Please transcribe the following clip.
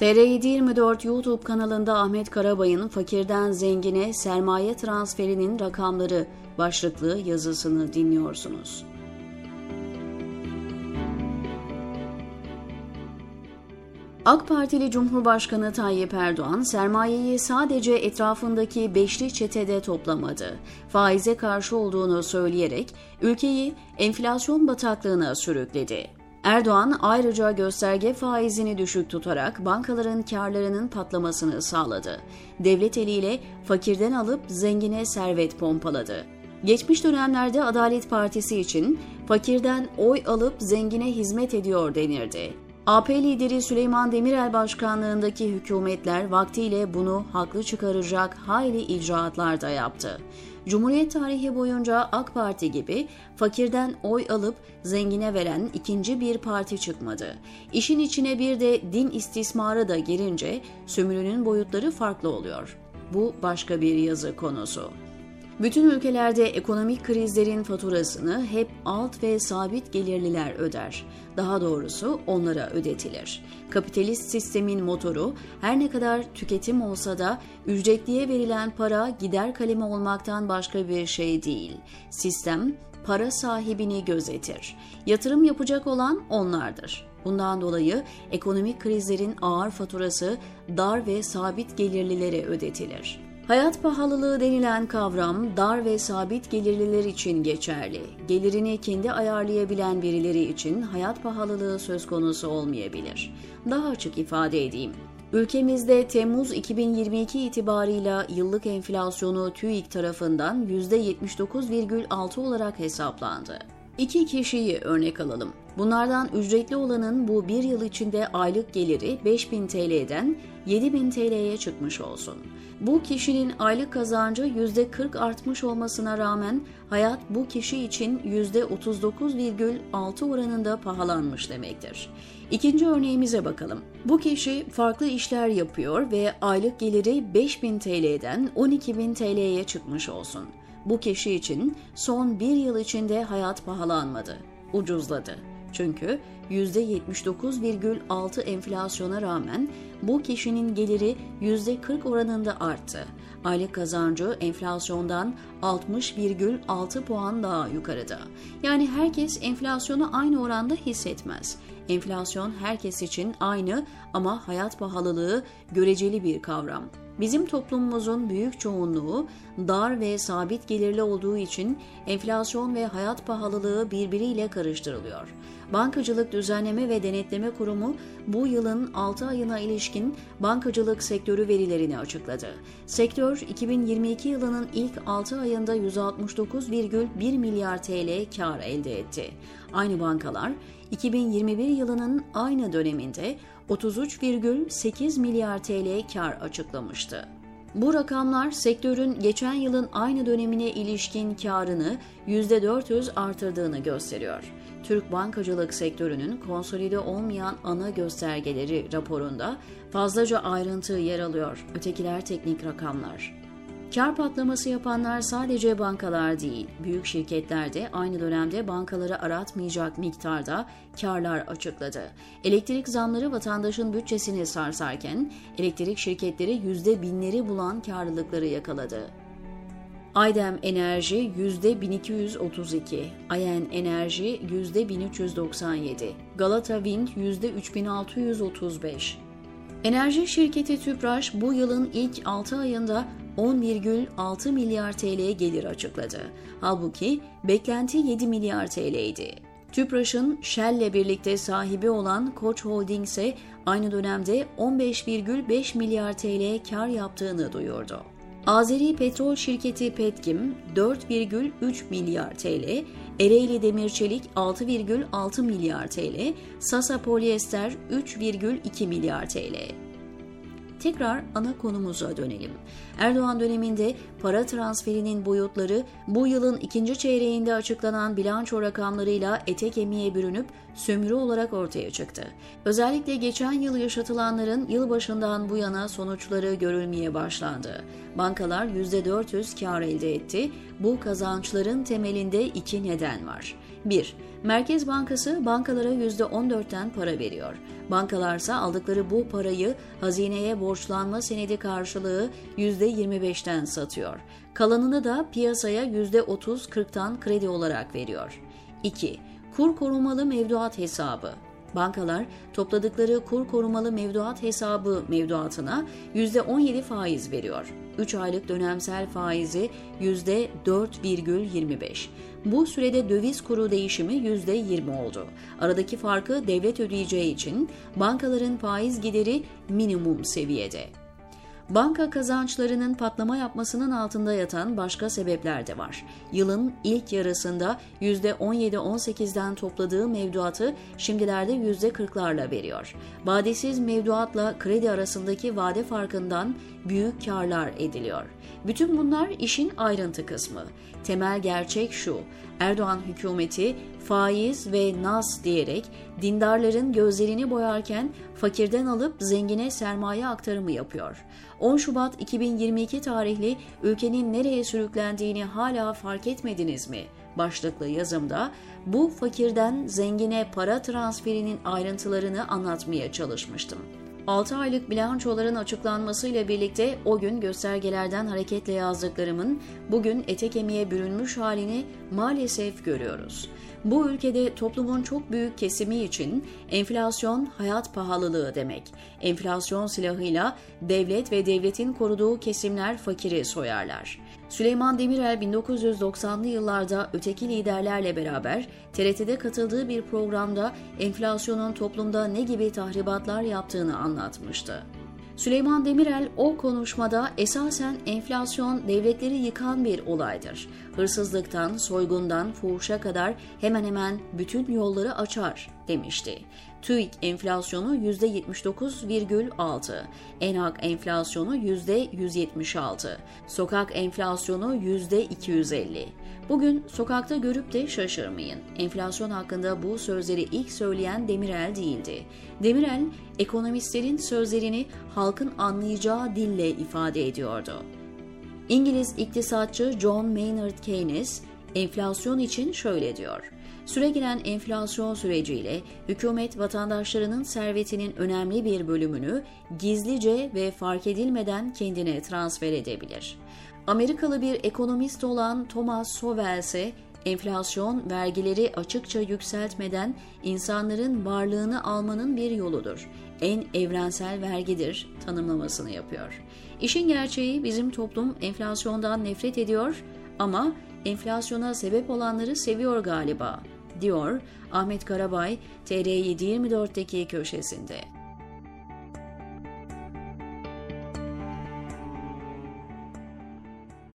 TR724 YouTube kanalında Ahmet Karabay'ın Fakirden Zengine Sermaye Transferinin Rakamları başlıklı yazısını dinliyorsunuz. AK Partili Cumhurbaşkanı Tayyip Erdoğan sermayeyi sadece etrafındaki beşli çetede toplamadı. Faize karşı olduğunu söyleyerek ülkeyi enflasyon bataklığına sürükledi. Erdoğan ayrıca gösterge faizini düşük tutarak bankaların karlarının patlamasını sağladı. Devlet eliyle fakirden alıp zengine servet pompaladı. Geçmiş dönemlerde Adalet Partisi için fakirden oy alıp zengine hizmet ediyor denirdi. AP lideri Süleyman Demirel başkanlığındaki hükümetler vaktiyle bunu haklı çıkaracak hayli icraatlar da yaptı. Cumhuriyet tarihi boyunca AK Parti gibi fakirden oy alıp zengine veren ikinci bir parti çıkmadı. İşin içine bir de din istismarı da girince sömürünün boyutları farklı oluyor. Bu başka bir yazı konusu. Bütün ülkelerde ekonomik krizlerin faturasını hep alt ve sabit gelirliler öder. Daha doğrusu onlara ödetilir. Kapitalist sistemin motoru her ne kadar tüketim olsa da ücretliye verilen para gider kalemi olmaktan başka bir şey değil. Sistem para sahibini gözetir. Yatırım yapacak olan onlardır. Bundan dolayı ekonomik krizlerin ağır faturası dar ve sabit gelirlilere ödetilir. Hayat pahalılığı denilen kavram dar ve sabit gelirliler için geçerli. Gelirini kendi ayarlayabilen birileri için hayat pahalılığı söz konusu olmayabilir. Daha açık ifade edeyim. Ülkemizde Temmuz 2022 itibarıyla yıllık enflasyonu TÜİK tarafından %79,6 olarak hesaplandı. İki kişiyi örnek alalım. Bunlardan ücretli olanın bu bir yıl içinde aylık geliri 5000 TL'den 7000 TL'ye çıkmış olsun. Bu kişinin aylık kazancı %40 artmış olmasına rağmen hayat bu kişi için %39,6 oranında pahalanmış demektir. İkinci örneğimize bakalım. Bu kişi farklı işler yapıyor ve aylık geliri 5000 TL'den 12000 TL'ye çıkmış olsun. Bu kişi için son bir yıl içinde hayat pahalanmadı, ucuzladı. Çünkü %79,6 enflasyona rağmen bu kişinin geliri %40 oranında arttı. Aylık kazancı enflasyondan 60,6 puan daha yukarıda. Yani herkes enflasyonu aynı oranda hissetmez. Enflasyon herkes için aynı ama hayat pahalılığı göreceli bir kavram. Bizim toplumumuzun büyük çoğunluğu dar ve sabit gelirli olduğu için enflasyon ve hayat pahalılığı birbiriyle karıştırılıyor. Bankacılık Düzenleme ve Denetleme Kurumu bu yılın 6 ayına ilişkin bankacılık sektörü verilerini açıkladı. Sektör 2022 yılının ilk 6 ayında 169,1 milyar TL kar elde etti. Aynı bankalar 2021 yılının aynı döneminde 33,8 milyar TL kar açıklamıştı. Bu rakamlar sektörün geçen yılın aynı dönemine ilişkin karını %400 artırdığını gösteriyor. Türk bankacılık sektörünün konsolide olmayan ana göstergeleri raporunda fazlaca ayrıntı yer alıyor. Ötekiler teknik rakamlar. Kar patlaması yapanlar sadece bankalar değil, büyük şirketler de aynı dönemde bankaları aratmayacak miktarda karlar açıkladı. Elektrik zamları vatandaşın bütçesini sarsarken elektrik şirketleri yüzde binleri bulan karlılıkları yakaladı. Aydem Enerji %1232, Ayen Enerji %1397, Galata Wind %3635. Enerji şirketi Tüpraş bu yılın ilk 6 ayında 10,6 milyar TL gelir açıkladı. Halbuki beklenti 7 milyar TL idi. Tüpraş'ın Shell'le birlikte sahibi olan Koç Holding ise aynı dönemde 15,5 milyar TL kar yaptığını duyurdu. Azeri petrol şirketi Petkim 4,3 milyar TL, Ereğli Demirçelik 6,6 milyar TL, Sasa Polyester 3,2 milyar TL. Tekrar ana konumuza dönelim. Erdoğan döneminde para transferinin boyutları bu yılın ikinci çeyreğinde açıklanan bilanço rakamlarıyla ete kemiğe bürünüp sömürü olarak ortaya çıktı. Özellikle geçen yıl yaşatılanların yılbaşından bu yana sonuçları görülmeye başlandı. Bankalar %400 kar elde etti. Bu kazançların temelinde iki neden var. 1. Merkez Bankası bankalara %14'ten para veriyor. Bankalarsa aldıkları bu parayı hazineye borçlanma senedi karşılığı %25'ten satıyor. Kalanını da piyasaya %30-40'tan kredi olarak veriyor. 2. Kur korumalı mevduat hesabı. Bankalar topladıkları kur korumalı mevduat hesabı mevduatına %17 faiz veriyor. 3 aylık dönemsel faizi %4,25. Bu sürede döviz kuru değişimi %20 oldu. Aradaki farkı devlet ödeyeceği için bankaların faiz gideri minimum seviyede. Banka kazançlarının patlama yapmasının altında yatan başka sebepler de var. Yılın ilk yarısında %17-18'den topladığı mevduatı şimdilerde %40'larla veriyor. Vadesiz mevduatla kredi arasındaki vade farkından büyük karlar ediliyor. Bütün bunlar işin ayrıntı kısmı. Temel gerçek şu, Erdoğan hükümeti faiz ve nas diyerek dindarların gözlerini boyarken fakirden alıp zengine sermaye aktarımı yapıyor. 10 Şubat 2022 tarihli ülkenin nereye sürüklendiğini hala fark etmediniz mi? başlıklı yazımda bu fakirden zengine para transferinin ayrıntılarını anlatmaya çalışmıştım. 6 aylık bilançoların açıklanmasıyla birlikte o gün göstergelerden hareketle yazdıklarımın bugün ete kemiğe bürünmüş halini maalesef görüyoruz. Bu ülkede toplumun çok büyük kesimi için enflasyon hayat pahalılığı demek. Enflasyon silahıyla devlet ve devletin koruduğu kesimler fakiri soyarlar. Süleyman Demirel 1990'lı yıllarda öteki liderlerle beraber TRT'de katıldığı bir programda enflasyonun toplumda ne gibi tahribatlar yaptığını anlatmıştı. Süleyman Demirel o konuşmada esasen enflasyon devletleri yıkan bir olaydır. Hırsızlıktan, soygundan, fuhuşa kadar hemen hemen bütün yolları açar demişti. TÜİK enflasyonu %79,6, ENAK enflasyonu %176, sokak enflasyonu %250. Bugün sokakta görüp de şaşırmayın. Enflasyon hakkında bu sözleri ilk söyleyen Demirel değildi. Demirel, ekonomistlerin sözlerini halkın anlayacağı dille ifade ediyordu. İngiliz iktisatçı John Maynard Keynes, enflasyon için şöyle diyor. Süregelen enflasyon süreciyle hükümet vatandaşlarının servetinin önemli bir bölümünü gizlice ve fark edilmeden kendine transfer edebilir. Amerikalı bir ekonomist olan Thomas Sowell ise enflasyon vergileri açıkça yükseltmeden insanların varlığını almanın bir yoludur. En evrensel vergidir tanımlamasını yapıyor. İşin gerçeği bizim toplum enflasyondan nefret ediyor ama enflasyona sebep olanları seviyor galiba, diyor Ahmet Karabay TR724'deki köşesinde.